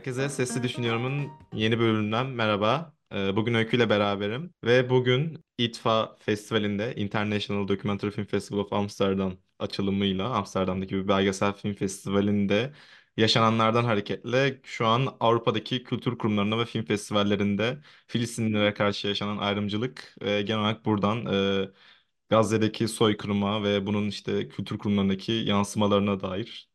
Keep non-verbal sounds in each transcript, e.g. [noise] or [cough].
Herkese Sesli Düşünüyorum'un yeni bölümünden merhaba. Ee, Bugün Öykü ile beraberim ve bugün İTFA Festivali'nde International Documentary Film Festival of Amsterdam açılımıyla Amsterdam'daki bir belgesel film festivalinde yaşananlardan hareketle şu an Avrupa'daki kültür kurumlarında ve film festivallerinde Filistinlilere karşı yaşanan ayrımcılık ve genel olarak buradan e, Gazze'deki soykırıma ve bunun işte kültür kurumlarındaki yansımalarına dair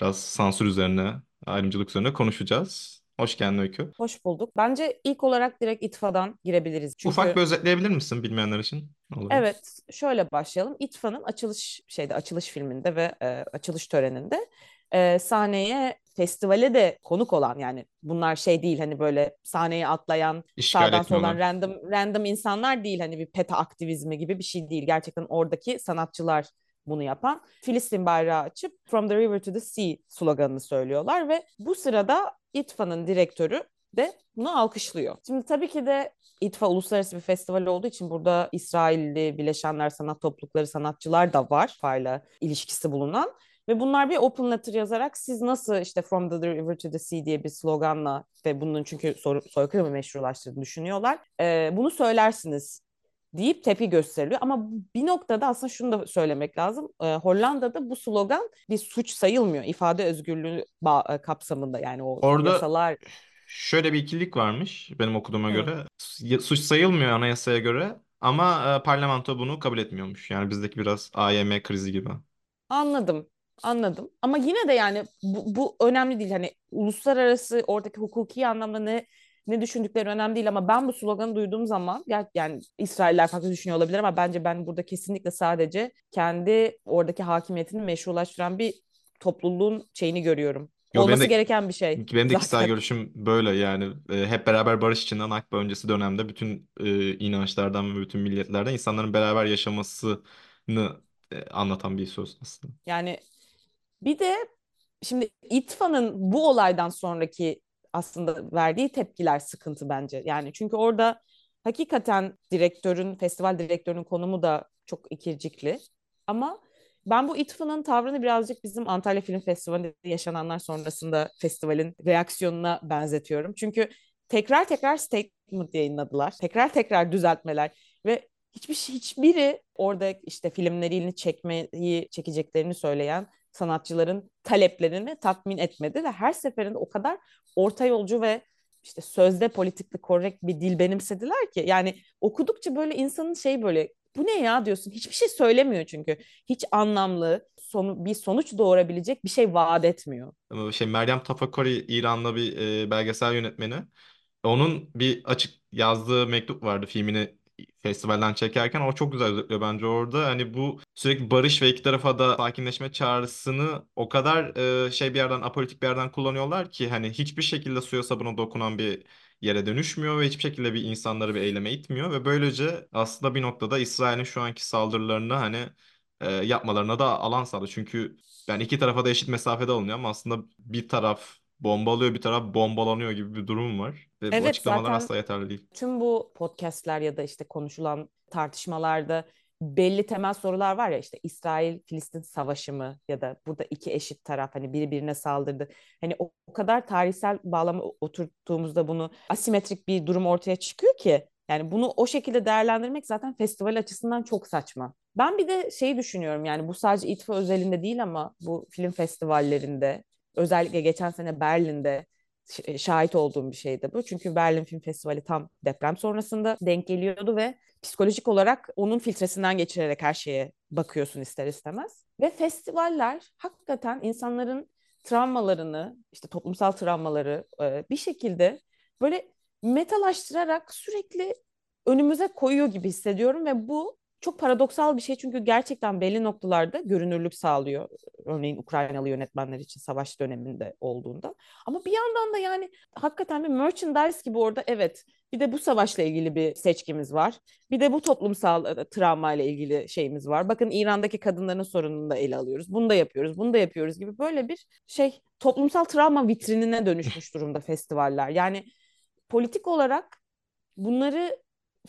biraz sansür üzerine ayrımcılık üzerine konuşacağız. Hoş geldin Öykü. Hoş bulduk. Bence ilk olarak direkt İTFA'dan girebiliriz. Ufak Çünkü bir özetleyebilir misin bilmeyenler için? Olabilir. evet şöyle başlayalım. İTFA'nın açılış şeyde açılış filminde ve e, açılış töreninde e, sahneye festivale de konuk olan yani bunlar şey değil hani böyle sahneye atlayan İşgal sağdan soldan random random insanlar değil hani bir PETA aktivizmi gibi bir şey değil. Gerçekten oradaki sanatçılar bunu yapan Filistin bayrağı açıp From the River to the Sea sloganını söylüyorlar ve bu sırada İTFA'nın direktörü de bunu alkışlıyor. Şimdi tabii ki de İTFA uluslararası bir festival olduğu için burada İsrailli Bileşenler Sanat Toplulukları sanatçılar da var İTFA'yla ilişkisi bulunan. Ve bunlar bir open letter yazarak siz nasıl işte From the River to the Sea diye bir sloganla ve bunun çünkü soy- soykırımı meşrulaştırdığını düşünüyorlar. Ee, bunu söylersiniz deyip tepki gösteriliyor. Ama bir noktada aslında şunu da söylemek lazım. Ee, Hollanda'da bu slogan bir suç sayılmıyor. İfade özgürlüğü ba- e, kapsamında yani o Orada yasalar. şöyle bir ikilik varmış benim okuduğuma Hı. göre. Su- Suç sayılmıyor anayasaya göre ama e, parlamento bunu kabul etmiyormuş. Yani bizdeki biraz AYM krizi gibi. Anladım. Anladım. Ama yine de yani bu, bu önemli değil. Hani uluslararası oradaki hukuki anlamda ne ne düşündükleri önemli değil ama ben bu sloganı duyduğum zaman ya- yani İsrailler farklı düşünüyor olabilir ama bence ben burada kesinlikle sadece kendi oradaki hakimiyetini meşrulaştıran bir topluluğun şeyini görüyorum. Yo Olması de gereken bir şey [laughs] benim de kişisel görüşüm böyle yani E, hep beraber barış içinden Nakba öncesi dönemde bütün e, inançlardan ve bütün milletlerden insanların beraber yaşamasını e, anlatan bir söz aslında. Yani bir de şimdi İTFA'nın bu olaydan sonraki aslında verdiği tepkiler sıkıntı bence. Yani çünkü orada hakikaten direktörün, festival direktörünün konumu da çok ikircikli. Ama ben bu İTFA'nın tavrını birazcık bizim Antalya Film Festivali'nde yaşananlar sonrasında festivalin reaksiyonuna benzetiyorum. Çünkü tekrar tekrar statement yayınladılar. Tekrar tekrar düzeltmeler ve hiçbir şey- hiçbiri orada işte filmlerini çekmeyi çekeceklerini söyleyen sanatçıların taleplerini tatmin etmedi ve her seferinde o kadar orta yolcu ve işte sözde politikli korrekt bir dil benimsediler ki yani okudukça böyle insanın şey böyle bu ne ya diyorsun. Hiçbir şey söylemiyor çünkü. Hiç anlamlı, sonu, bir sonuç doğurabilecek bir şey vaat etmiyor. Şey Meryem Tafakori İranlı bir e, belgesel yönetmeni. Onun bir açık yazdığı mektup vardı filmini festivalden çekerken. O çok güzel özetliyor bence orada. Hani bu sürekli barış ve iki tarafa da sakinleşme çağrısını o kadar e, şey bir yerden apolitik bir yerden kullanıyorlar ki hani hiçbir şekilde suya sabuna dokunan bir yere dönüşmüyor ve hiçbir şekilde bir insanları bir eyleme itmiyor ve böylece aslında bir noktada İsrail'in şu anki saldırılarını hani e, yapmalarına da alan sağlıyor. Çünkü yani iki tarafa da eşit mesafede alınıyor ama aslında bir taraf bombalıyor bir taraf bombalanıyor gibi bir durum var. Ve bu Evet açıklamalar zaten asla yeterli değil. tüm bu podcastler ya da işte konuşulan tartışmalarda belli temel sorular var ya işte İsrail-Filistin savaşı mı ya da burada iki eşit taraf hani biri birine saldırdı. Hani o, o kadar tarihsel bağlama oturttuğumuzda bunu asimetrik bir durum ortaya çıkıyor ki yani bunu o şekilde değerlendirmek zaten festival açısından çok saçma. Ben bir de şeyi düşünüyorum yani bu sadece İTFA özelinde değil ama bu film festivallerinde özellikle geçen sene Berlin'de ş- şahit olduğum bir şeydi bu. Çünkü Berlin Film Festivali tam deprem sonrasında denk geliyordu ve psikolojik olarak onun filtresinden geçirerek her şeye bakıyorsun ister istemez. Ve festivaller hakikaten insanların travmalarını, işte toplumsal travmaları e, bir şekilde böyle metalaştırarak sürekli önümüze koyuyor gibi hissediyorum ve bu çok paradoksal bir şey çünkü gerçekten belli noktalarda görünürlük sağlıyor. Örneğin Ukraynalı yönetmenler için savaş döneminde olduğunda. Ama bir yandan da yani hakikaten bir merchandise gibi orada evet bir de bu savaşla ilgili bir seçkimiz var. Bir de bu toplumsal e, travmayla ilgili şeyimiz var. Bakın İran'daki kadınların sorununu da ele alıyoruz. Bunu da yapıyoruz, bunu da yapıyoruz gibi böyle bir şey toplumsal travma vitrinine dönüşmüş durumda festivaller. Yani politik olarak bunları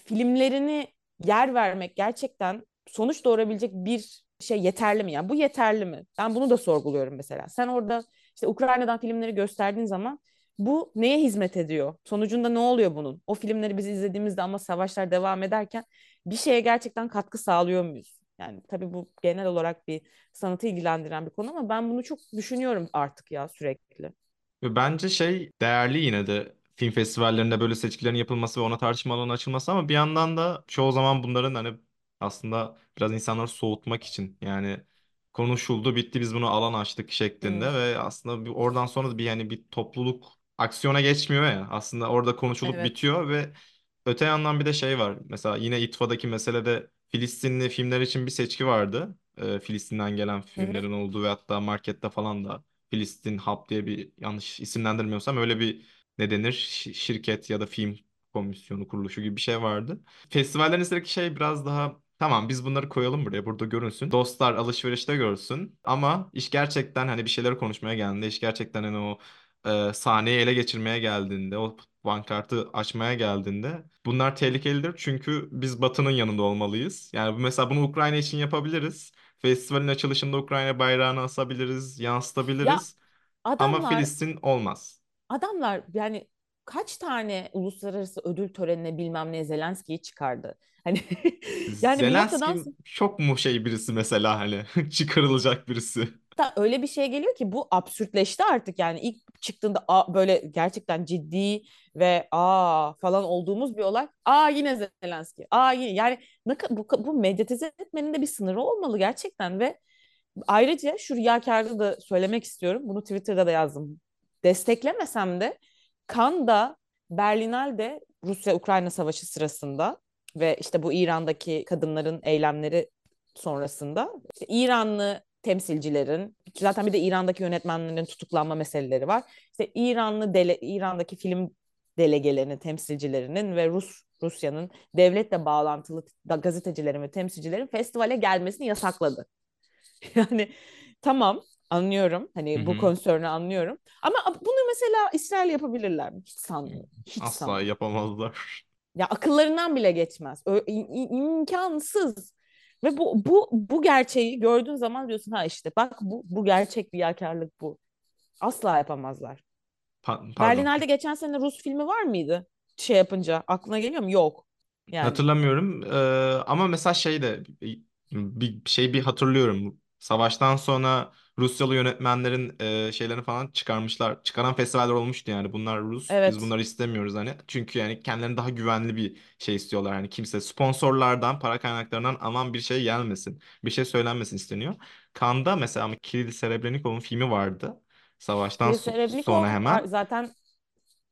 filmlerini yer vermek gerçekten sonuç doğurabilecek bir şey yeterli mi? Yani bu yeterli mi? Ben bunu da sorguluyorum mesela. Sen orada işte Ukrayna'dan filmleri gösterdiğin zaman bu neye hizmet ediyor? Sonucunda ne oluyor bunun? O filmleri biz izlediğimizde ama savaşlar devam ederken bir şeye gerçekten katkı sağlıyor muyuz? Yani tabii bu genel olarak bir sanatı ilgilendiren bir konu ama ben bunu çok düşünüyorum artık ya sürekli. Bence şey değerli yine de film festivallerinde böyle seçkilerin yapılması ve ona tartışma alanı açılması ama bir yandan da çoğu zaman bunların hani aslında biraz insanları soğutmak için yani konuşuldu bitti biz bunu alan açtık şeklinde ve aslında bir, oradan sonra da bir yani bir topluluk aksiyona geçmiyor ya aslında orada konuşulup evet. bitiyor ve öte yandan bir de şey var mesela yine İTFA'daki meselede Filistinli filmler için bir seçki vardı. Ee, Filistin'den gelen Hı hı, filmlerin olduğu ve hatta markette falan da Filistin Hub diye bir yanlış isimlendirmiyorsam öyle bir ne denir Şi- şirket ya da film komisyonu kuruluşu gibi bir şey vardı. Festivallerin istedeki şey biraz daha tamam biz bunları koyalım buraya burada görünsün. Dostlar alışverişte görsün ama iş gerçekten hani bir şeyleri konuşmaya geldiğinde iş gerçekten hani o e, sahneyi ele geçirmeye geldiğinde o pankartı açmaya geldiğinde bunlar tehlikelidir çünkü biz Batı'nın yanında olmalıyız. Yani mesela bunu Ukrayna için yapabiliriz. Festivalin açılışında Ukrayna bayrağını asabiliriz, Ya yansıtabiliriz. Ama adamlar Filistin olmaz. Adamlar yani kaç tane uluslararası ödül törenine bilmem ne Zelenski'yi çıkardı. Hani [laughs] yani bir noktadan Zelenski çok mu şey birisi mesela hani [laughs] çıkarılacak birisi. da öyle bir şey geliyor ki bu absürtleşti artık yani ilk çıktığında a, böyle gerçekten ciddi ve aa falan olduğumuz bir olay. Aa yine Zelenski. Aa yine yani bu, bu medyatize etmenin de bir sınırı olmalı gerçekten ve ayrıca şu riyakarlığı da söylemek istiyorum. Bunu Twitter'da da yazdım. Desteklemesem de Cannes'da Berlinal'de Rusya-Ukrayna savaşı sırasında ve işte bu İran'daki kadınların eylemleri sonrasında işte İranlı temsilcilerin zaten bir de İran'daki yönetmenlerin tutuklanma meseleleri var. İşte İranlı dele, İran'daki film delegelerinin, temsilcilerinin ve Rus Rusya'nın devletle bağlantılı gazetecilerin ve temsilcilerin festivale gelmesini yasakladı. [laughs] Yani tamam anlıyorum. Hani bu hı. konsörünü anlıyorum. Ama bunu mesela İsrail yapabilirler mi? Hiç sanmıyorum. Hiç Asla sanmıyorum. yapamazlar. Ya akıllarından bile geçmez. Ö- im- imkansız. Ve bu bu bu gerçeği gördüğün zaman diyorsun ha işte bak bu bu gerçek riyakarlık bu. Asla yapamazlar. Pa- pardon. Berlinale'de geçen sene Rus filmi var mıydı? Şey yapınca aklına geliyor mu? Yok. Yani. Hatırlamıyorum. Ee, ama mesela şey de bir şey bir hatırlıyorum. Savaştan sonra Rusyalı yönetmenlerin e, şeylerini falan çıkarmışlar. Çıkaran festivaller olmuştu yani. Bunlar Rus. Biz Evet. bunları istemiyoruz hani. Çünkü yani kendilerine daha güvenli bir şey istiyorlar. Yani kimse sponsorlardan, para kaynaklarından aman bir şey gelmesin. Bir şey söylenmesin isteniyor. Cannes'da mesela ama Kirill Serebrenikov'un filmi vardı. Savaştan Kirill so- sonra hemen. zaten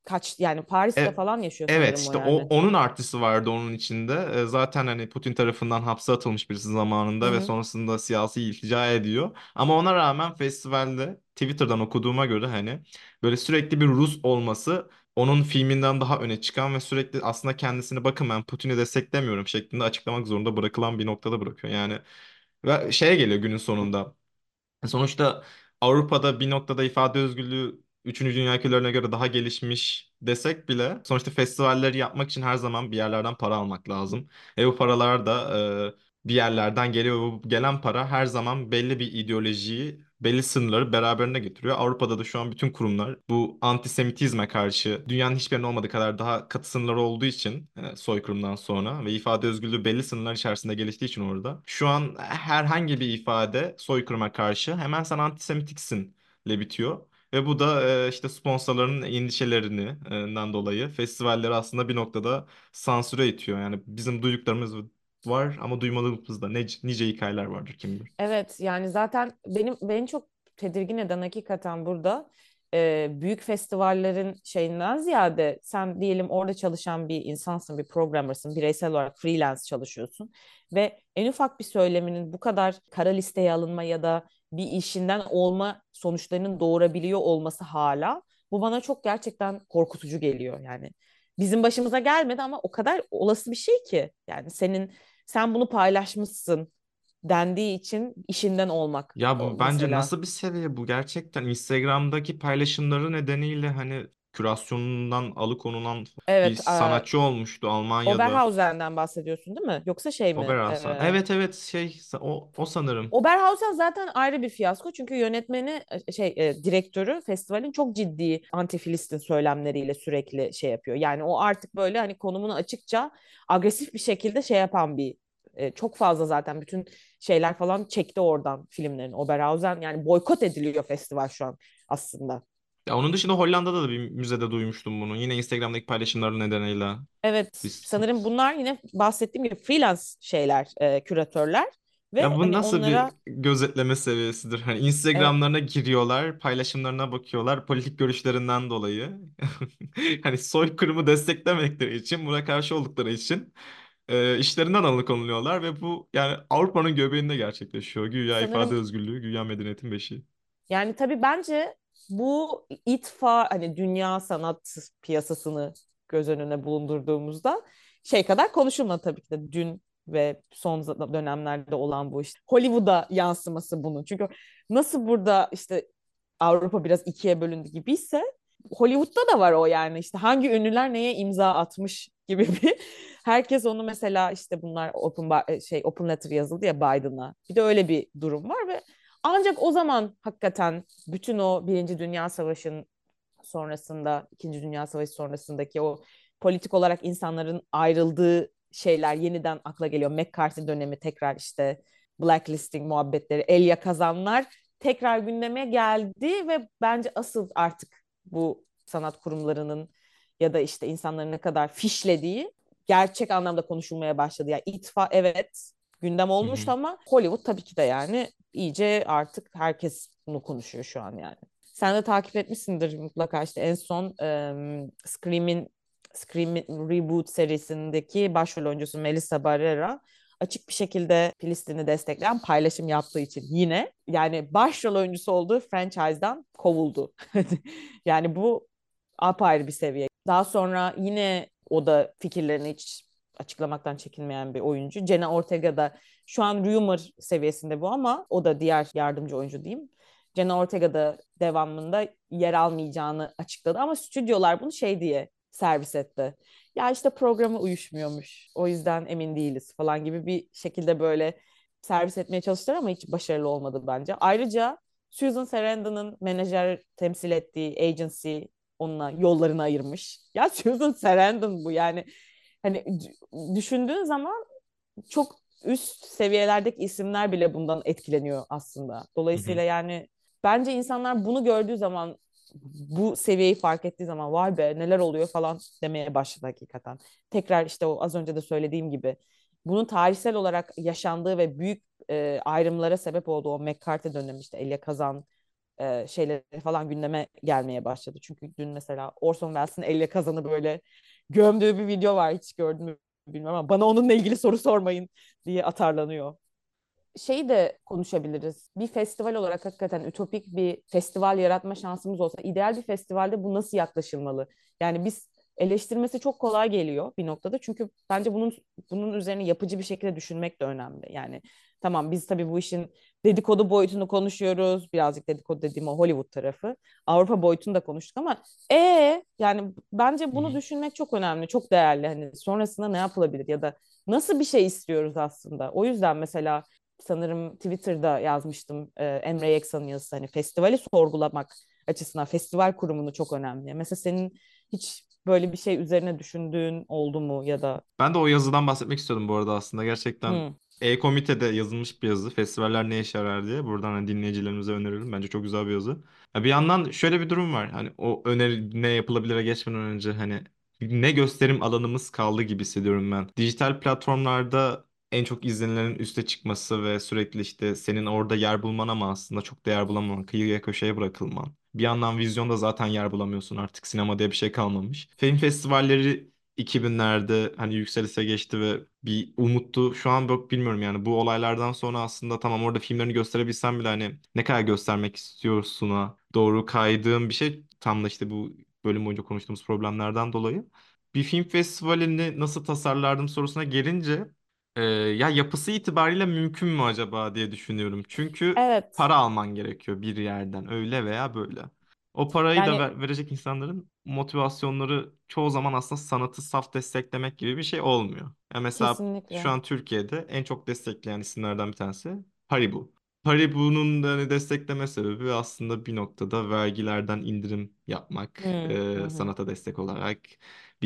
kaç yani Paris'te E, falan yaşıyor evet o işte o yani. onun artısı vardı onun içinde. E, zaten hani Putin tarafından hapse atılmış birisi zamanında ve hı. sonrasında siyasi iltica ediyor. Ama ona rağmen festivalde Twitter'dan okuduğuma göre hani böyle sürekli bir Rus olması onun filminden daha öne çıkan ve sürekli aslında kendisini bakın ben Putin'i desteklemiyorum şeklinde açıklamak zorunda bırakılan bir noktada bırakıyor. Yani ve şeye geliyor günün sonunda. Sonuçta Avrupa'da bir noktada ifade özgürlüğü üçüncü dünya ülkelerine göre daha gelişmiş desek bile sonuçta festivalleri yapmak için her zaman bir yerlerden para almak lazım. E bu paralar da e, bir yerlerden geliyor. Bu gelen para her zaman belli bir ideolojiyi, belli sınırları beraberine getiriyor. Avrupa'da da şu an bütün kurumlar bu antisemitizme karşı dünyanın hiçbir yerinde olmadığı kadar daha katı sınırları olduğu için e, soykırımdan sonra ve ifade özgürlüğü belli sınırlar içerisinde geliştiği için orada. Şu an herhangi bir ifade soykırıma karşı hemen sen antisemitiksin bitiyor. Ve bu da e, işte sponsorların endişelerinden dolayı festivalleri aslında bir noktada sansüre itiyor. Yani bizim duyduklarımız var ama duymadığımız da ne, nice hikayeler vardır kim bilir. Evet yani zaten benim beni çok tedirgin eden hakikaten burada e, büyük festivallerin şeyinden ziyade sen diyelim orada çalışan bir insansın, bir programmersın, bireysel olarak freelance çalışıyorsun ve en ufak bir söyleminin bu kadar kara listeye alınma ya da bir işinden olma sonuçlarının doğurabiliyor olması hala bu bana çok gerçekten korkutucu geliyor yani. Bizim başımıza gelmedi ama o kadar olası bir şey ki yani senin sen bunu paylaşmışsın dendiği için işinden olmak Ya o bu bence mesela. nasıl bir seviye bu gerçekten Instagram'daki paylaşımları nedeniyle hani kürasyonundan alıkonulan bir Evet, e, sanatçı olmuştu Almanya'da. Oberhausen'den bahsediyorsun değil mi? Yoksa şey mi? Oberhausen. E, Evet evet şey o, o sanırım. Oberhausen zaten ayrı bir fiyasko çünkü yönetmeni e, şey e, direktörü festivalin çok ciddi anti-Filistin söylemleriyle sürekli şey yapıyor. Yani o artık böyle hani konumunu açıkça agresif bir şekilde şey yapan bir e, çok fazla zaten bütün şeyler falan çekti oradan filmlerin. Oberhausen yani boykot ediliyor festival şu an aslında. Ya onun dışında Hollanda'da da bir müzede duymuştum bunu. Yine Instagram'daki paylaşımları nedeniyle. Evet Biz... sanırım bunlar yine bahsettiğim gibi freelance şeyler, e, küratörler Ya ve bu hani nasıl bir onlara gözetleme seviyesidir? Hani evet Instagram'larına giriyorlar, paylaşımlarına bakıyorlar politik görüşlerinden dolayı. [laughs] Hani soykırımı desteklemekleri için, buna karşı oldukları için e, işlerinden alıkonuluyorlar ve bu yani Avrupa'nın göbeğinde gerçekleşiyor. Güya ifade sanırım özgürlüğü, güya medeniyetin beşiği. Yani tabii bence bu itfa hani dünya sanat piyasasını göz önüne bulundurduğumuzda şey kadar konuşulmadı tabii ki de dün ve son dönemlerde olan bu işte Hollywood'a yansıması bunun. Çünkü nasıl burada işte Avrupa biraz ikiye bölündü gibiyse Hollywood'da da var o yani işte hangi ünlüler neye imza atmış gibi [laughs] bir herkes onu mesela işte bunlar open bar- şey open letter yazıldı ya Biden'a. Bir de öyle bir durum var ve ancak o zaman hakikaten bütün o Birinci Dünya Savaşı'nın sonrasında, İkinci Dünya Savaşı sonrasındaki o politik olarak insanların ayrıldığı şeyler yeniden akla geliyor. McCarthy dönemi tekrar işte blacklisting muhabbetleri, el kazanlar tekrar gündeme geldi ve bence asıl artık bu sanat kurumlarının ya da işte insanların ne kadar fişlediği gerçek anlamda konuşulmaya başladı. Yani itfa evet gündem olmuştu hı. ama Hollywood tabii ki de yani iyice artık herkes bunu konuşuyor şu an yani. Sen de takip etmişsindir mutlaka işte en son um, Scream'in Scream Reboot serisindeki başrol oyuncusu Melissa Barrera açık bir şekilde Filistin'i destekleyen paylaşım yaptığı için yine yani başrol oyuncusu olduğu franchise'dan kovuldu. [laughs] yani bu apayrı bir seviye. Daha sonra yine o da fikirlerini hiç açıklamaktan çekinmeyen bir oyuncu. Jenna Ortega da şu an rumor seviyesinde bu ama o da diğer yardımcı oyuncu diyeyim. Jenna Ortega da devamında yer almayacağını açıkladı ama stüdyolar bunu şey diye servis etti. Ya işte programı uyuşmuyormuş. O yüzden emin değiliz falan gibi bir şekilde böyle servis etmeye çalıştılar ama hiç başarılı olmadı bence. Ayrıca Susan Sarandon'ın menajer temsil ettiği agency onunla yollarını ayırmış. Ya [laughs] Susan Sarandon bu yani hani düşündüğün zaman çok üst seviyelerdeki isimler bile bundan etkileniyor aslında. Hı hı. Dolayısıyla yani bence insanlar bunu gördüğü zaman bu seviyeyi fark ettiği zaman vay be neler oluyor falan demeye başladı hakikaten. Tekrar işte o az önce de söylediğim gibi bunun tarihsel olarak yaşandığı ve büyük e, ayrımlara sebep olduğu o McCarthy dönemi işte Elia Kazan e, şeyleri falan gündeme gelmeye başladı. Çünkü dün mesela Orson Welles'in Elia Kazan'ı böyle gömdüğü bir video var hiç gördün mü bilmiyorum ama bana onunla ilgili soru sormayın diye atarlanıyor şeyi de konuşabiliriz. Bir festival olarak hakikaten ütopik bir festival yaratma şansımız olsa, ideal bir festivalde bu nasıl yaklaşılmalı? Yani biz eleştirmesi çok kolay geliyor bir noktada. Çünkü bence bunun bunun üzerine yapıcı bir şekilde düşünmek de önemli. Yani tamam biz tabii bu işin dedikodu boyutunu konuşuyoruz. Birazcık dedikodu dediğim o Hollywood tarafı. Avrupa boyutunu da konuştuk ama e yani bence bunu düşünmek çok önemli, çok değerli. Hani sonrasında ne yapılabilir ya da nasıl bir şey istiyoruz aslında? O yüzden mesela sanırım Twitter'da yazmıştım e, Emre Yeksan'ın yazısı hani festivali sorgulamak açısından festival kurumunu çok önemli. Mesela senin hiç böyle bir şey üzerine düşündüğün oldu mu ya da Ben de o yazıdan bahsetmek istiyordum bu arada aslında. Gerçekten Hı, E-Komite'de yazılmış bir yazı. Festivaller ne işe yarar diye. Buradan hani dinleyicilerimize öneririm. Bence çok güzel bir yazı. Ya bir yandan şöyle bir durum var. Hani o öneri ne yapılabilire geçmeden önce hani ne gösterim alanımız kaldı gibi hissediyorum ben. Dijital platformlarda en çok izlenilenin üste çıkması ve sürekli işte senin orada yer bulman ama aslında çok da yer bulamaman, kıyıya köşeye bırakılman. Bir yandan vizyonda zaten yer bulamıyorsun artık sinema diye bir şey kalmamış. Film festivalleri 2000'lerde hani yükselişe geçti ve bir umuttu. Şu an bak bilmiyorum yani bu olaylardan sonra aslında tamam orada filmlerini gösterebilsem bile hani ne kadar göstermek istiyorsuna doğru kaydığım bir şey tam da işte bu bölüm boyunca konuştuğumuz problemlerden dolayı. Bir film festivalini nasıl tasarlardım sorusuna gelince e, ya yapısı itibariyle mümkün mü acaba diye düşünüyorum. Çünkü evet para alman gerekiyor bir yerden öyle veya böyle. O parayı da yani ver- verecek insanların motivasyonları çoğu zaman aslında sanatı saf desteklemek gibi bir şey olmuyor. Ya mesela şu Kesinlikle. an Türkiye'de en çok destekleyen isimlerden bir tanesi Haribo. Haribo'nun da hani destekleme sebebi aslında bir noktada vergilerden indirim yapmak, Hı hı. e, hı. sanata destek olarak.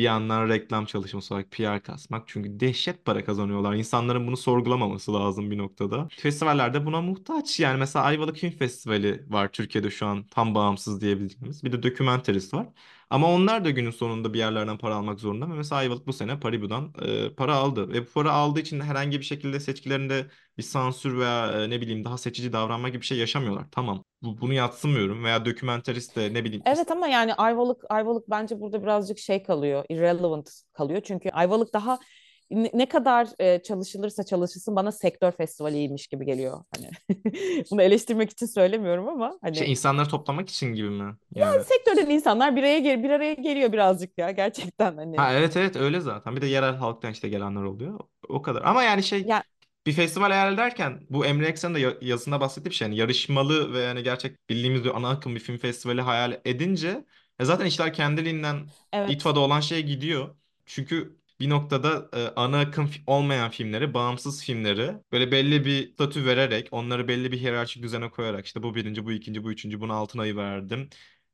Bir yandan reklam çalışması olarak PR kasmak. Çünkü dehşet para kazanıyorlar. İnsanların bunu sorgulamaması lazım bir noktada. Festivallerde buna muhtaç. Yani mesela Ayvalık Film Festivali var Türkiye'de şu an tam bağımsız diyebildiğimiz. Bir de Documentaries var. Ama onlar da günün sonunda bir yerlerden para almak zorunda. Mesela Ayvalık bu sene Paribu'dan e, para aldı. Ve bu para aldığı için herhangi bir şekilde seçkilerinde bir sansür veya e, ne bileyim daha seçici davranma gibi bir şey yaşamıyorlar. Tamam. Bu, bunu yadsımıyorum. Veya Documentaries de ne bileyim Evet ama yani Ayvalık Ayvalık bence burada birazcık şey kalıyor, irrelevant kalıyor. Çünkü Ayvalık daha ne, kadar e, çalışılırsa çalışılsın bana sektör festivaliymiş gibi geliyor. Hani [laughs] bunu eleştirmek için söylemiyorum ama şey hani insanları toplamak için gibi mi? Yani sektörden insanlar bir araya gel bir araya geliyor birazcık ya gerçekten hani. Ha evet evet öyle zaten. Bir de yerel halktan işte gelenler oluyor. O kadar. Ama yani şey Ya bir festival hayal ederken bu Emre Eksen'in de ya- yazısında bahsettiği bir şey. Yani yarışmalı ve yani gerçek bildiğimiz bir ana akım bir film festivali hayal edince e zaten işler kendiliğinden evet. İTFA'da olan şeye gidiyor. Çünkü bir noktada e, ana akım olmayan filmleri, bağımsız filmleri böyle belli bir statü vererek, onları belli bir hiyerarşik düzene koyarak işte bu birinci, bu ikinci, bu üçüncü, buna altın ayı verdim.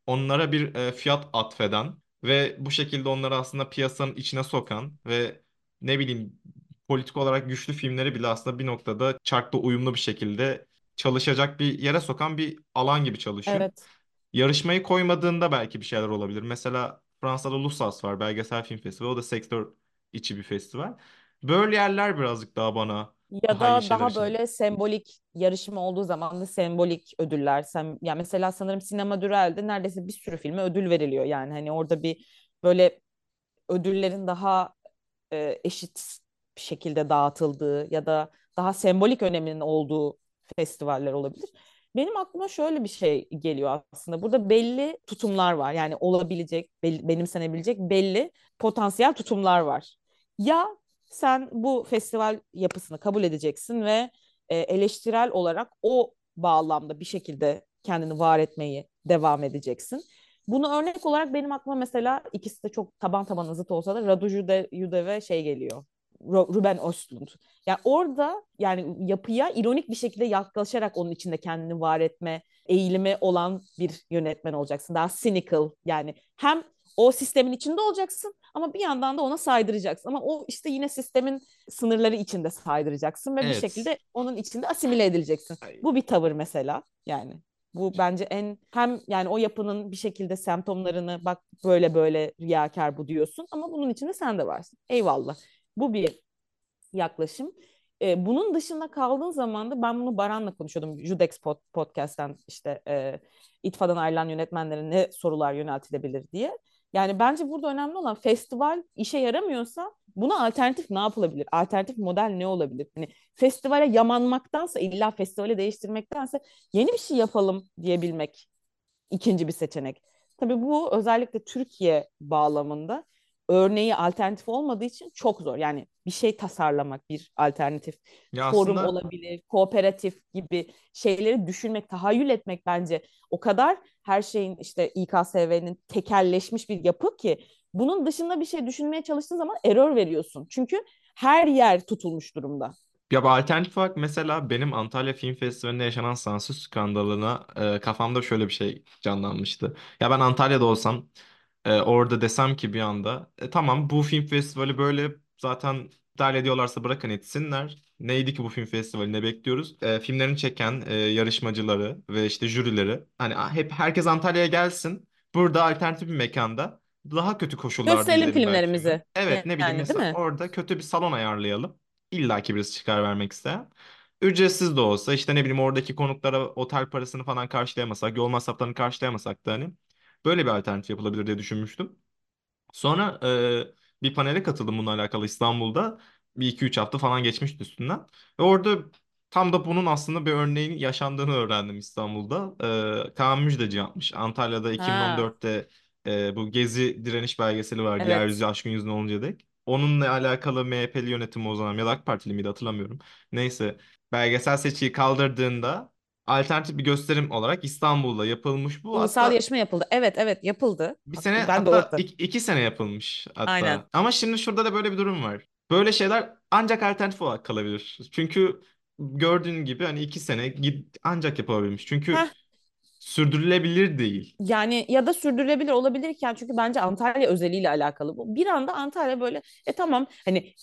Onlara bir e, fiyat atfeden ve bu şekilde onları aslında piyasanın içine sokan ve ne bileyim politik olarak güçlü filmleri bile aslında bir noktada çarkla uyumlu bir şekilde çalışacak bir yere sokan bir alan gibi çalışıyor. Evet. Yarışmayı koymadığında belki bir şeyler olabilir. Mesela Fransa'da Lussas var, belgesel film festivali. O da sektör içi bir festival. Böyle yerler birazcık daha bana Ya daha iyi da şeyler daha için. böyle sembolik yarışma olduğu zaman da sembolik ödüller. Sem ya mesela sanırım Sinema Dürel'de neredeyse bir sürü filme ödül veriliyor. Yani hani orada bir böyle ödüllerin daha e, eşit bir şekilde dağıtıldığı ya da daha sembolik öneminin olduğu festivaller olabilir. Benim aklıma şöyle bir şey geliyor aslında. Burada belli tutumlar var. Yani olabilecek, belli, benimsenebilecek belli potansiyel tutumlar var. Ya sen bu festival yapısını kabul edeceksin ve e, eleştirel olarak o bağlamda bir şekilde kendini var etmeyi devam edeceksin. Bunu örnek olarak benim aklıma mesela ikisi de çok taban taban zıt olsa da Radu Jude, Jude ve şey geliyor. Ruben Östlund. Yani orada yani yapıya ironik bir şekilde yaklaşarak onun içinde kendini var etme eğilimi olan bir yönetmen olacaksın. Daha cynical yani hem o sistemin içinde olacaksın ama bir yandan da ona saydıracaksın. Ama o işte yine sistemin sınırları içinde saydıracaksın ve bir Evet. şekilde onun içinde asimile edileceksin. Bu bir tavır mesela yani. Bu bence en hem yani o yapının bir şekilde semptomlarını bak böyle böyle riyakar bu diyorsun ama bunun içinde sen de varsın. Eyvallah. Bu bir yaklaşım. E, bunun dışında kaldığın zaman da ben bunu Baran'la konuşuyordum. Judex pod, podcast'ten işte e, İTFA'dan ayrılan yönetmenlere ne sorular yöneltilebilir diye. Yani bence burada önemli olan festival işe yaramıyorsa buna alternatif ne yapılabilir? Alternatif model ne olabilir? Hani festivale yamanmaktansa illa festivali değiştirmektense yeni bir şey yapalım diyebilmek ikinci bir seçenek. Tabii bu özellikle Türkiye bağlamında örneği alternatif olmadığı için çok zor. Yani bir şey tasarlamak bir alternatif Ya forum aslında olabilir, kooperatif gibi şeyleri düşünmek, tahayyül etmek bence o kadar her şeyin işte İKSV'nin tekelleşmiş bir yapı ki bunun dışında bir şey düşünmeye çalıştığın zaman error veriyorsun. Çünkü her yer tutulmuş durumda. ya bir alternatif olarak mesela benim Antalya Film Festivali'nde yaşanan sansür skandalına e, kafamda şöyle bir şey canlanmıştı. Ya ben Antalya'da olsam e, orada desem ki bir anda e, tamam bu film festivali böyle zaten iptal ediyorlarsa bırakın etsinler. Neydi ki bu film festivali ne bekliyoruz? E, filmlerini çeken e, yarışmacıları ve işte jürileri hani hep herkes Antalya'ya gelsin. Burada alternatif bir mekanda daha kötü koşullarda Gösterelim izleyelim belki filmlerimizi. Evet ne bileyim Yani mesela orada kötü bir salon ayarlayalım. İlla ki birisi çıkar vermek isteyen. Ücretsiz de olsa işte ne bileyim oradaki konuklara otel parasını falan karşılayamasak, yol masraflarını karşılayamasak da hani böyle bir alternatif yapılabilir diye düşünmüştüm. Sonra e, bir panele katıldım bununla alakalı İstanbul'da. Bir iki üç hafta falan geçmişti üstünden. Ve orada tam da bunun aslında bir örneğin yaşandığını öğrendim İstanbul'da. E, Kaan Müjdeci yapmış. Antalya'da Ha, 2014'te e, bu Gezi direniş belgeseli vardı. evet. Yeryüzü aşkın yüzüne olunca dek. Onunla alakalı MHP'li yönetimi o zaman ya da AK Partili miydi hatırlamıyorum. Neyse belgesel seçiyi kaldırdığında alternatif bir gösterim olarak İstanbul'da yapılmış bu. Ulusal Hatta yarışma yapıldı. Evet evet yapıldı. bir sene ben hatta iki, iki sene yapılmış Aynen. hatta. Ama şimdi şurada da böyle bir durum var. Böyle şeyler ancak alternatif olarak kalabilir. Çünkü gördüğün gibi hani iki sene ancak yapılabilmiş. Çünkü Heh, sürdürülebilir değil. yani ya da sürdürülebilir olabilirken çünkü bence Antalya özeliyle alakalı bu. Bir anda Antalya böyle e tamam hani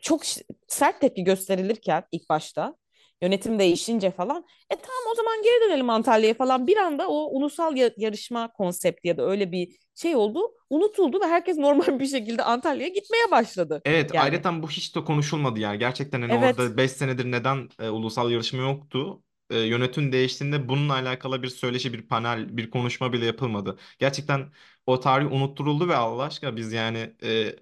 çok sert tepki gösterilirken ilk başta yönetim değişince falan e tamam o zaman geri dönelim Antalya'ya falan bir anda o ulusal ya- yarışma konsepti ya da öyle bir şey oldu unutuldu ve herkes [laughs] normal bir şekilde Antalya'ya gitmeye başladı Evet, yani. ayrıca bu hiç de konuşulmadı yani. Gerçekten hani Evet orada 5 senedir neden e, ulusal yarışma yoktu? E, yönetim değiştiğinde bununla alakalı bir söyleşi, bir panel, bir konuşma bile yapılmadı. Gerçekten o tarih unutturuldu ve Allah aşkına biz yani e,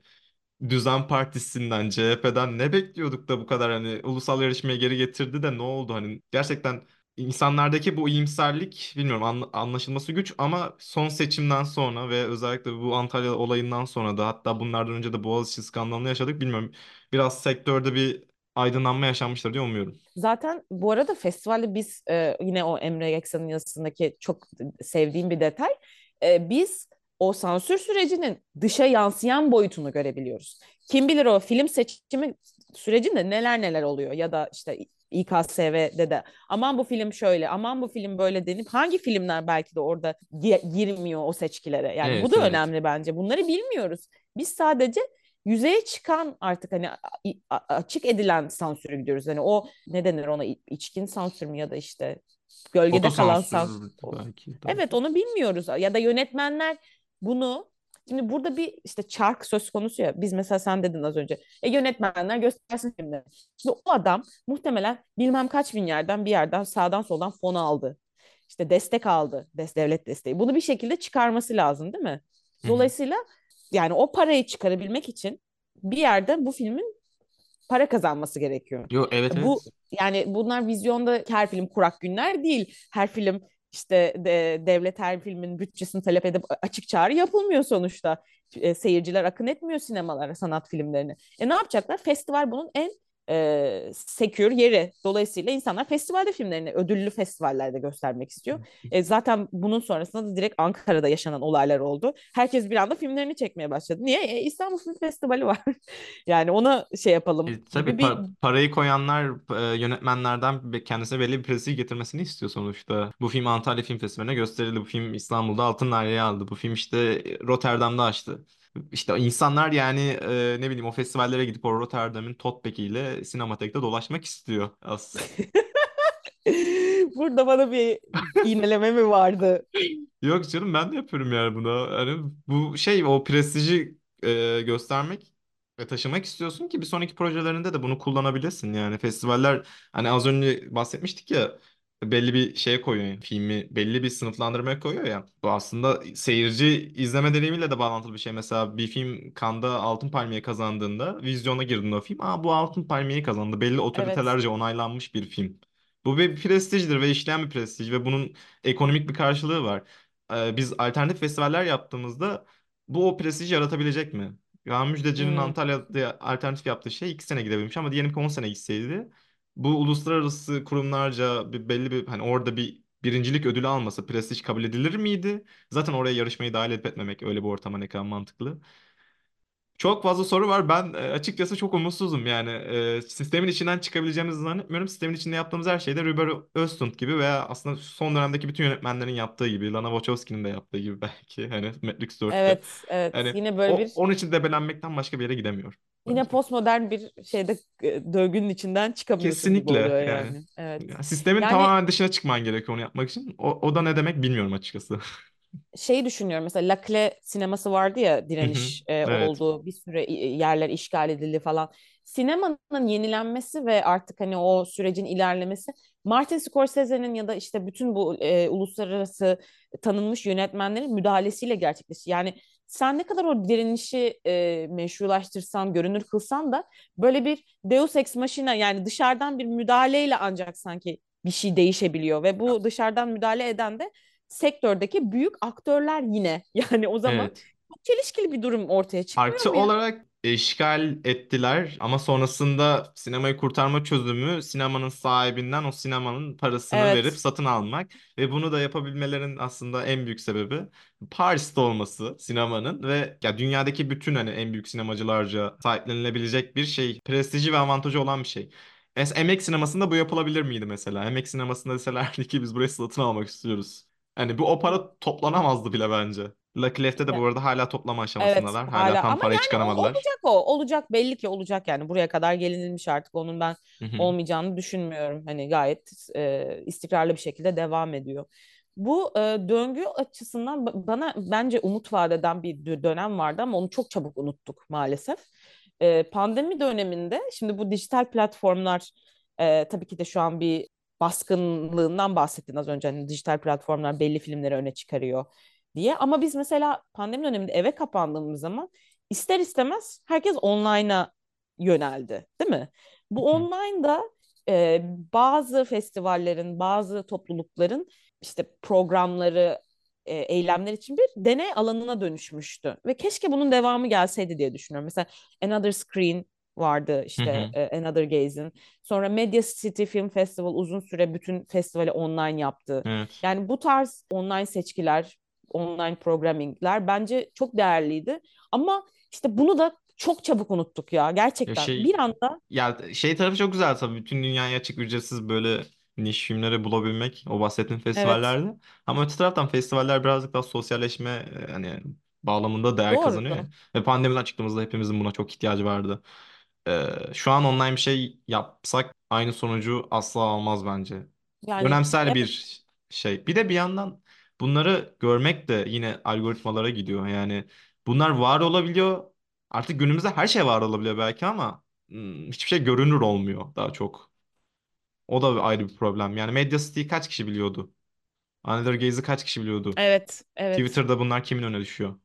Düzen Partisi'nden, CHP'den ne bekliyorduk da bu kadar hani ulusal yarışmaya geri getirdi de ne oldu hani gerçekten insanlardaki bu iyimserlik bilmiyorum anla- anlaşılması güç ama son seçimden sonra ve özellikle bu Antalya olayından sonra da hatta bunlardan önce de Boğaziçi skandalını yaşadık bilmiyorum biraz sektörde bir aydınlanma yaşanmıştır diye umuyorum. Zaten bu arada festivalde biz e, yine o Emre Yaksan'ın yazısındaki çok sevdiğim bir detay. E, biz o sansür sürecinin dışa yansıyan boyutunu görebiliyoruz. Kim bilir o film seçimi sürecinde neler neler oluyor ya da işte İKSV'de de aman bu film şöyle aman bu film böyle denip hangi filmler belki de orada gi- girmiyor o seçkilere. Yani bu Evet da evet. önemli bence. Bunları bilmiyoruz. Biz sadece yüzeye çıkan artık hani açık edilen sansürü gidiyoruz. Hani o ne denir ona içkin sansür mü ya da işte gölgede kalan sansür. Belki daha Evet onu bilmiyoruz ya da yönetmenler bunu Şimdi burada bir işte çark söz konusu ya. Biz mesela sen dedin az önce. E yönetmenler göstersin filmleri. Şimdi o adam muhtemelen bilmem kaç bin yerden bir yerden sağdan soldan fon aldı. İşte destek aldı. Des devlet desteği. Bunu bir şekilde çıkarması lazım değil mi? Dolayısıyla yani o parayı çıkarabilmek için bir yerde bu filmin para kazanması gerekiyor. Yo evet Bu evet. yani bunlar vizyonda her film kurak günler değil. Her film işte de, devlet her filmin bütçesini talep edip açık çağrı yapılmıyor sonuçta. E, seyirciler akın etmiyor sinemalara, sanat filmlerine. E ne yapacaklar? Festival bunun en e, secure yeri. Dolayısıyla insanlar festivalde filmlerini ödüllü festivallerde göstermek istiyor. E, zaten bunun sonrasında da direkt Ankara'da yaşanan olaylar oldu. Herkes bir anda filmlerini çekmeye başladı. Niye? E, İstanbul Film Festivali var. [laughs] Yani ona şey yapalım E, tabii bir pa- parayı koyanlar e, yönetmenlerden kendisine belli bir prestij getirmesini istiyor sonuçta. Bu film Antalya Film Festivali'ne gösterildi. Bu film İstanbul'da Altın Lale'yi aldı. Bu film işte Rotterdam'da açtı. İşte insanlar yani e, ne bileyim o festivallere gidip o Rotterdam'ın Totbek'i ile Sinematek'te dolaşmak istiyor aslında. [laughs] burada bana bir iğneleme mi vardı? Yok canım ben de yapıyorum yani bunu. Hani bu şey o prestiji e, göstermek ve taşımak istiyorsun ki bir sonraki projelerinde de bunu kullanabilesin yani. Festivaller hani az önce bahsetmiştik ya belli bir şeye koyuyor yani filmi belli bir sınıflandırmaya koyuyor ya. Bu aslında seyirci izleme deneyimiyle de bağlantılı bir şey. Mesela bir film Cannes'da Altın Palmiye kazandığında vizyona girdiğinde o film aa bu Altın Palmiye'yi kazandı. Belli Evet. otoritelerce onaylanmış bir film. Bu bir prestijdir ve işleyen bir prestij ve bunun ekonomik bir karşılığı var e, biz alternatif festivaller yaptığımızda bu o prestiji yaratabilecek mi? Kaan Müjdeci'nin Hmm, Antalya'da alternatif yaptığı şey iki sene gidebilmiş ama diyelim ki 10 sene gitseydi bu uluslararası kurumlarca bir belli bir hani orada bir birincilik ödülü almasa prestij kabul edilir miydi? Zaten oraya yarışmayı dahil etmemek öyle bir ortama ne kadar mantıklı. Çok fazla soru var. Ben e, açıkçası çok umutsuzum yani. E, sistemin içinden çıkabileceğimizi zannetmiyorum. Sistemin içinde yaptığımız her şeyde Ruber Östlund gibi veya aslında son dönemdeki bütün yönetmenlerin yaptığı gibi, Lana Wachowski'nin de yaptığı gibi belki hani Matrix 4'te. evet, evet. Hani Yine böyle o bir onun için debelenmekten başka bir yere gidemiyor yine postmodern bir şeyde e, döngünün içinden çıkamıyorsun gibi Kesinlikle oluyor yani. yani. Evet. Ya Sistemin Yani tamamen dışına çıkman gerekiyor onu yapmak için. O, o da ne demek bilmiyorum açıkçası. şey düşünüyorum mesela La Clé sineması vardı ya direniş e, Evet. olduğu bir süre yerler işgal edildi falan. Sinemanın yenilenmesi ve artık hani o sürecin ilerlemesi Martin Scorsese'nin ya da işte bütün bu e, uluslararası tanınmış yönetmenlerin müdahalesiyle gerçekleşti. Yani sen ne kadar o direnişi e, meşrulaştırsan, görünür kılsan da böyle bir Deus Ex Machina yani dışarıdan bir müdahaleyle ancak sanki bir şey değişebiliyor ve bu dışarıdan müdahale eden de sektördeki büyük aktörler yine. [laughs] Yani o zaman Evet. çok çelişkili bir durum ortaya çıkmıyor Artı olarak işgal ettiler ama sonrasında sinemayı kurtarma çözümü sinemanın sahibinden o sinemanın parasını verip Evet. satın almak ve bunu da yapabilmelerinin aslında en büyük sebebi Paris'te olması sinemanın ve ya dünyadaki bütün hani en büyük sinemacılarca sahiplenilebilecek bir şey, prestiji ve avantajı olan bir şey. Es emek sinemasında bu yapılabilir miydi mesela? Emek sinemasında deselerdi ki biz burayı satın almak istiyoruz. Hani bu o para toplanamazdı bile bence. Lucky Left'te de bu arada hala toplama Evet aşamasındalar. Hala hala tam ama parayı yani çıkaramadılar. olacak o olacak belli ki olacak yani buraya kadar gelinilmiş artık onun ben olmayacağını düşünmüyorum hani gayet e, istikrarlı bir şekilde devam ediyor. Bu e, döngü açısından ba- bana bence umut vaat eden bir dö- dönem vardı ama onu çok çabuk unuttuk maalesef. E, pandemi döneminde şimdi bu dijital platformlar e, tabii ki de şu an bir baskınlığından bahsettin az önce hani dijital platformlar belli filmleri öne çıkarıyor diye. Ama biz mesela pandemi döneminde eve kapandığımız zaman ister istemez herkes online'a yöneldi, değil mi? Bu Hı hı. online'da e, bazı festivallerin, bazı toplulukların işte programları, e, eylemler için bir deney alanına dönüşmüştü. Ve keşke bunun devamı gelseydi diye düşünüyorum. Mesela Another Screen vardı Hı işte hı. e, Another Gaze'in. Sonra Media City Film Festival uzun süre bütün festivali online yaptı. Evet. Yani bu tarz online seçkiler, online programmingler bence çok değerliydi. Ama işte bunu da çok çabuk unuttuk ya Ya gerçekten. şey Bir anda ya şey tarafı çok güzel tabii. Bütün dünyaya açık ücretsiz böyle niş filmleri bulabilmek o bahsettiğim evet festivallerde. Ama öte taraftan festivaller birazcık daha sosyalleşme e, hani bağlamında değer doğru. kazanıyor ya. Ve pandemiden çıktığımızda hepimizin buna çok ihtiyacı vardı. Ee, şu an online bir şey yapsak aynı sonucu asla almaz bence. Yani Dönemsel evet, bir şey. Bir de bir yandan bunları görmek de yine algoritmalara gidiyor. Yani bunlar var olabiliyor. Artık günümüzde her şey var olabiliyor belki ama hmm, hiçbir şey görünür olmuyor daha çok. O da ayrı bir problem. Yani Media City'yi kaç kişi biliyordu? Another Gaze'i kaç kişi biliyordu? evet, evet. Twitter'da bunlar kimin önüne düşüyor?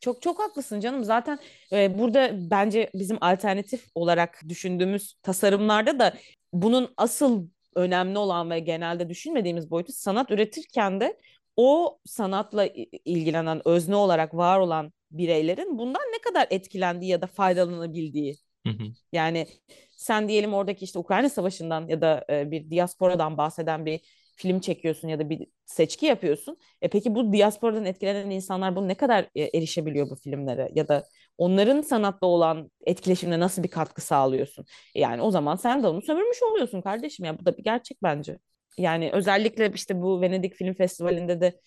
Çok çok haklısın canım. Zaten e, burada bence bizim alternatif olarak düşündüğümüz tasarımlarda da bunun asıl önemli olan ve genelde düşünmediğimiz boyutu sanat üretirken de o sanatla ilgilenen özne olarak var olan bireylerin bundan ne kadar etkilendiği ya da faydalanabildiği. Hı hı. Yani sen diyelim oradaki işte Ukrayna Savaşı'ndan ya da e, bir diasporadan bahseden bir film çekiyorsun ya da bir seçki yapıyorsun. E peki bu diasporadan etkilenen insanlar bunu ne kadar e, erişebiliyor bu filmlere ya da onların sanatla olan etkileşimine nasıl bir katkı sağlıyorsun? Yani o zaman sen de onu sömürmüş oluyorsun kardeşim ya bu da bir gerçek bence. Yani özellikle işte bu Venedik Film Festivali'nde de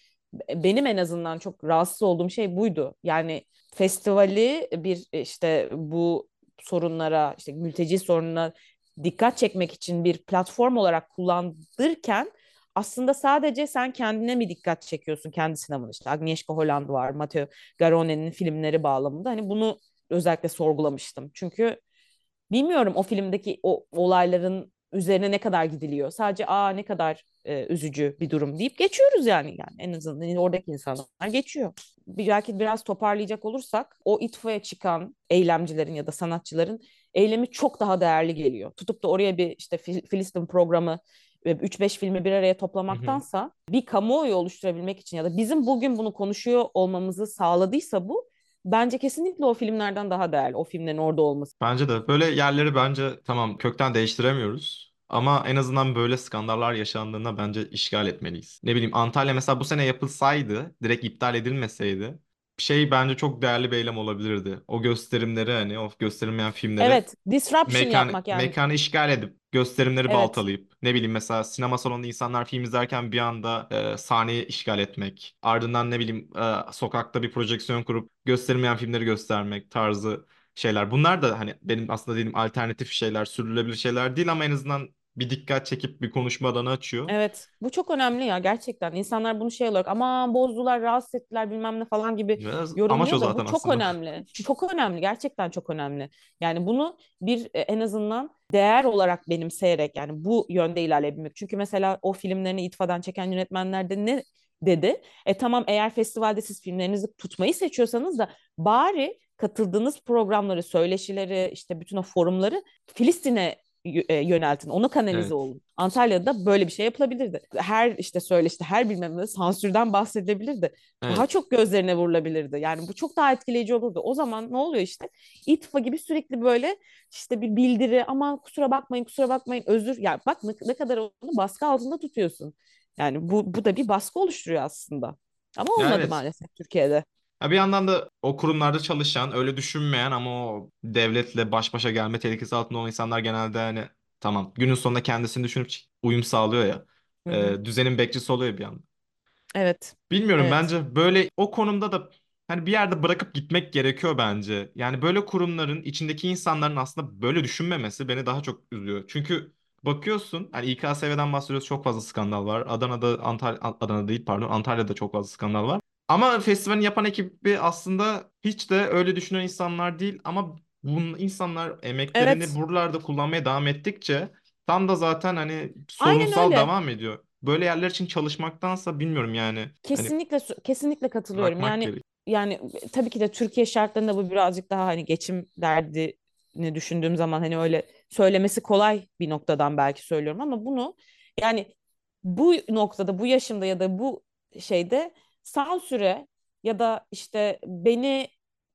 benim en azından çok rahatsız olduğum şey buydu. Yani festivali bir işte bu sorunlara, işte mülteci sorununa dikkat çekmek için bir platform olarak kullandırken aslında sadece sen kendine mi dikkat çekiyorsun kendi sinemana işte Agnieszka Holland var, Matteo Garone'nin filmleri bağlamında hani bunu özellikle sorgulamıştım. Çünkü bilmiyorum o filmdeki o olayların üzerine ne kadar gidiliyor. Sadece aa ne kadar e, üzücü bir durum deyip geçiyoruz yani yani en azından oradaki insanlar geçiyor. Belki biraz toparlayacak olursak o itfaiye çıkan eylemcilerin ya da sanatçıların eylemi çok daha değerli geliyor. Tutup da oraya bir işte Filistin programı 3-5 filmi bir araya Hı hı. toplamaktansa bir kamuoyu oluşturabilmek için ya da bizim bugün bunu konuşuyor olmamızı sağladıysa bu bence kesinlikle o filmlerden daha değerli. O filmlerin orada olması. Bence de. Böyle yerleri bence tamam kökten değiştiremiyoruz. Ama en azından böyle skandallar yaşandığında bence işgal etmeliyiz. Ne bileyim Antalya mesela bu sene yapılsaydı, direkt iptal edilmeseydi şey bence çok değerli bir eylem olabilirdi. O gösterimleri hani o gösterilmeyen filmleri Evet, disruption mekan yapmak yani. mekanı işgal edip gösterimleri Evet, baltalayıp ne bileyim mesela sinema salonunda insanlar film izlerken bir anda e, sahneyi işgal etmek. Ardından ne bileyim e, sokakta bir projeksiyon kurup gösterilmeyen filmleri göstermek tarzı şeyler. Bunlar da hani benim aslında dediğim alternatif şeyler, sürdürülebilir şeyler değil ama en azından bir dikkat çekip bir konuşma alanı açıyor. evet. Bu çok önemli ya gerçekten. İnsanlar bunu şey olarak aman bozdular, rahatsız ettiler bilmem ne falan gibi Biraz amaç o yorumluyor da bu çok aslında. önemli. Çok önemli, gerçekten çok önemli. Yani bunu bir e, en azından değer olarak benimseyerek yani bu yönde ilerleyebilmek. Çünkü mesela o filmlerini itfadan çeken yönetmenler de ne dedi? E tamam eğer festivalde siz filmlerinizi tutmayı seçiyorsanız da bari katıldığınız programları, söyleşileri, işte bütün o forumları Filistin'e yöneltin. Ona kanalize Evet. olun. Antalya'da böyle bir şey yapılabilirdi. Her işte söyle işte her bilmem ne sansürden bahsedilebilirdi. Daha Evet. çok gözlerine vurulabilirdi. Yani bu çok daha etkileyici olurdu. O zaman ne oluyor işte? İTFA gibi sürekli böyle işte bir bildiri aman kusura bakmayın kusura bakmayın özür. Ya bak ne, ne kadar onu baskı altında tutuyorsun. Yani bu, bu da bir baskı oluşturuyor aslında. Ama olmadı evet. maalesef Türkiye'de. Ya bir yandan da o kurumlarda çalışan, öyle düşünmeyen ama o devletle baş başa gelme tehlikesi altında olan insanlar genelde hani tamam günün sonunda kendisini düşünüp uyum sağlıyor ya. Hı hı. e, düzenin bekçisi oluyor bir yandan. Evet. Bilmiyorum Evet. bence böyle o konumda da hani bir yerde bırakıp gitmek gerekiyor bence. Yani böyle kurumların içindeki insanların aslında böyle düşünmemesi beni daha çok üzüyor. Çünkü bakıyorsun hani İKSV'den bahsediyoruz çok fazla skandal var. Adana'da Antalya Adana değil pardon Antalya'da çok fazla skandal var. Ama festivalin yapan ekibi aslında hiç de öyle düşünen insanlar değil ama bu insanlar emeklerini Evet. buralarda kullanmaya devam ettikçe tam da zaten hani Aynen sorunsal öyle. devam ediyor. Böyle yerler için çalışmaktansa bilmiyorum yani. Hani Kesinlikle kesinlikle katılıyorum. bırakmak Yani gerek. yani tabii ki de Türkiye şartlarında bu birazcık daha hani geçim derdini düşündüğüm zaman hani öyle söylemesi kolay bir noktadan belki söylüyorum ama bunu yani bu noktada bu yaşımda ya da bu şeyde sansüre ya da işte beni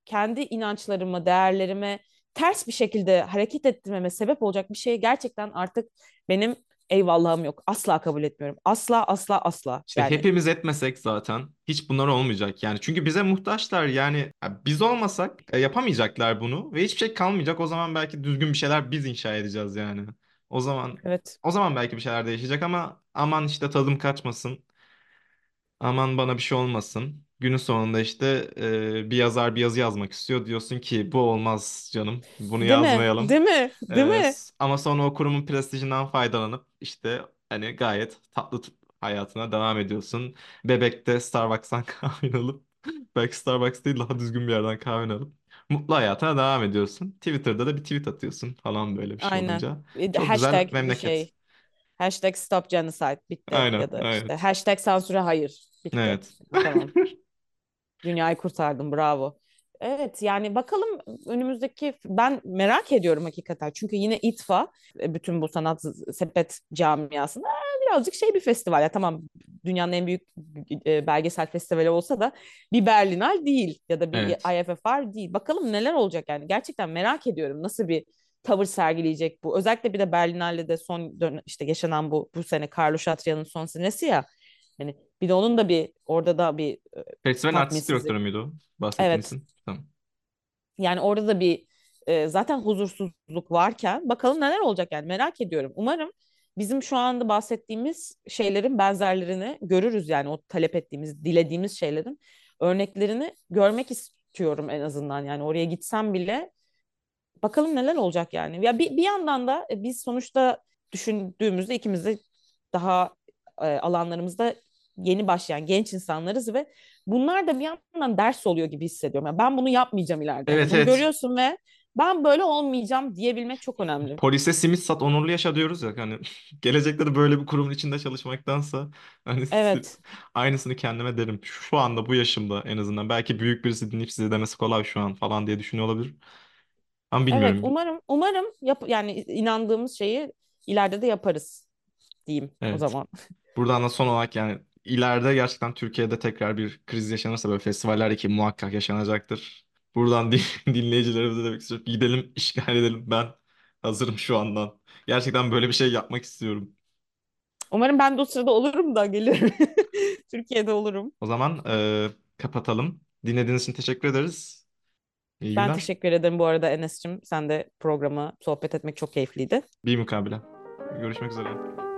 kendi inançlarıma, değerlerime ters bir şekilde hareket ettirmeme sebep olacak bir şeye gerçekten artık benim eyvallahım yok. Asla kabul etmiyorum. Asla asla asla İşte yani. hepimiz etmesek zaten hiç bunlar olmayacak yani. Çünkü bize muhtaçlar yani ya biz olmasak e, yapamayacaklar bunu ve hiçbir şey kalmayacak. O zaman belki düzgün bir şeyler biz inşa edeceğiz yani. O zaman Evet. o zaman belki bir şeyler değişecek ama aman işte tadım kaçmasın. Aman bana bir şey olmasın. Günün sonunda işte e, bir yazar bir yazı yazmak istiyor. Diyorsun ki bu olmaz canım. Bunu Değil mi? yazmayalım. Değil mi? Değil mi? s- ama sonra o kurumun prestijinden faydalanıp işte hani gayet tatlı t- hayatına devam ediyorsun. Bebek'te Starbucks'tan [laughs] kahve alıp belki Starbucks değil daha düzgün bir yerden kahve alıp mutlu hayatına devam ediyorsun. Twitter'da da bir tweet atıyorsun falan böyle bir şey Aynen. olunca. E, Çok güzel Hashtag memleket. şey. Hashtag stop genocide bitti. Aynen, Ya da işte evet. hashtag sansüre hayır bitti. Evet. Tamam. [laughs] Dünyayı kurtardım bravo. Evet yani bakalım önümüzdeki ben merak ediyorum hakikaten. Çünkü yine İTFA e, bütün bu sanat sepet camiasında e, birazcık şey bir festival. Ya tamam dünyanın en büyük e, belgesel festivali olsa da bir Berlinal değil ya da bir Evet. IFFR değil. Bakalım neler olacak yani. Gerçekten merak ediyorum nasıl bir tavır sergileyecek bu. Özellikle bir de Berlinale'de son dön işte yaşanan bu bu sene Carlo Chatria'nın son senesi ya. Hani bir de onun da bir orada da bir e, artistik tatminsizlik direktörü müydü o? Bahsettiğin Evet. Tamam. Yani orada da bir e, zaten huzursuzluk varken bakalım neler olacak yani merak ediyorum. Umarım bizim şu anda bahsettiğimiz şeylerin benzerlerini görürüz yani o talep ettiğimiz, dilediğimiz şeylerin örneklerini görmek istiyorum en azından. Yani oraya gitsem bile bakalım neler olacak yani. Ya bir, bir yandan da e, biz sonuçta düşündüğümüzde ikimiz de daha e, alanlarımızda yeni başlayan genç insanlarız ve bunlar da bir yandan ders oluyor gibi hissediyorum. Yani ben bunu yapmayacağım ileride. Evet bunu evet. görüyorsun ve ben böyle olmayacağım diyebilmek çok önemli. Polise simit sat onurlu yaşa diyoruz ya hani [laughs] gelecekte de böyle bir kurumun içinde çalışmaktansa hani Evet. aynısını kendime derim. Şu anda bu yaşımda en azından belki büyük birisi dinleyip size demesi kolay şu an falan diye düşünüyor olabilir. Ama Evet, bilmiyorum. umarım umarım yap yani inandığımız şeyi ileride de yaparız diyeyim o Evet. zaman. [laughs] Buradan da son olarak yani ileride gerçekten Türkiye'de tekrar bir kriz yaşanırsa böyle festivaller ki muhakkak yaşanacaktır. Buradan [laughs] din- dinleyicilerimize demek istiyorum. Gidelim [laughs] işgal edelim ben hazırım şu andan. Gerçekten böyle bir şey yapmak istiyorum. Umarım ben de o sırada olurum da gelirim. [laughs] Türkiye'de olurum. O zaman e, kapatalım. Dinlediğiniz için teşekkür ederiz. İyi Ben günler. teşekkür ederim bu arada Enes'cim. Sen de programı sohbet etmek çok keyifliydi. Bir mukabele. Görüşmek üzere.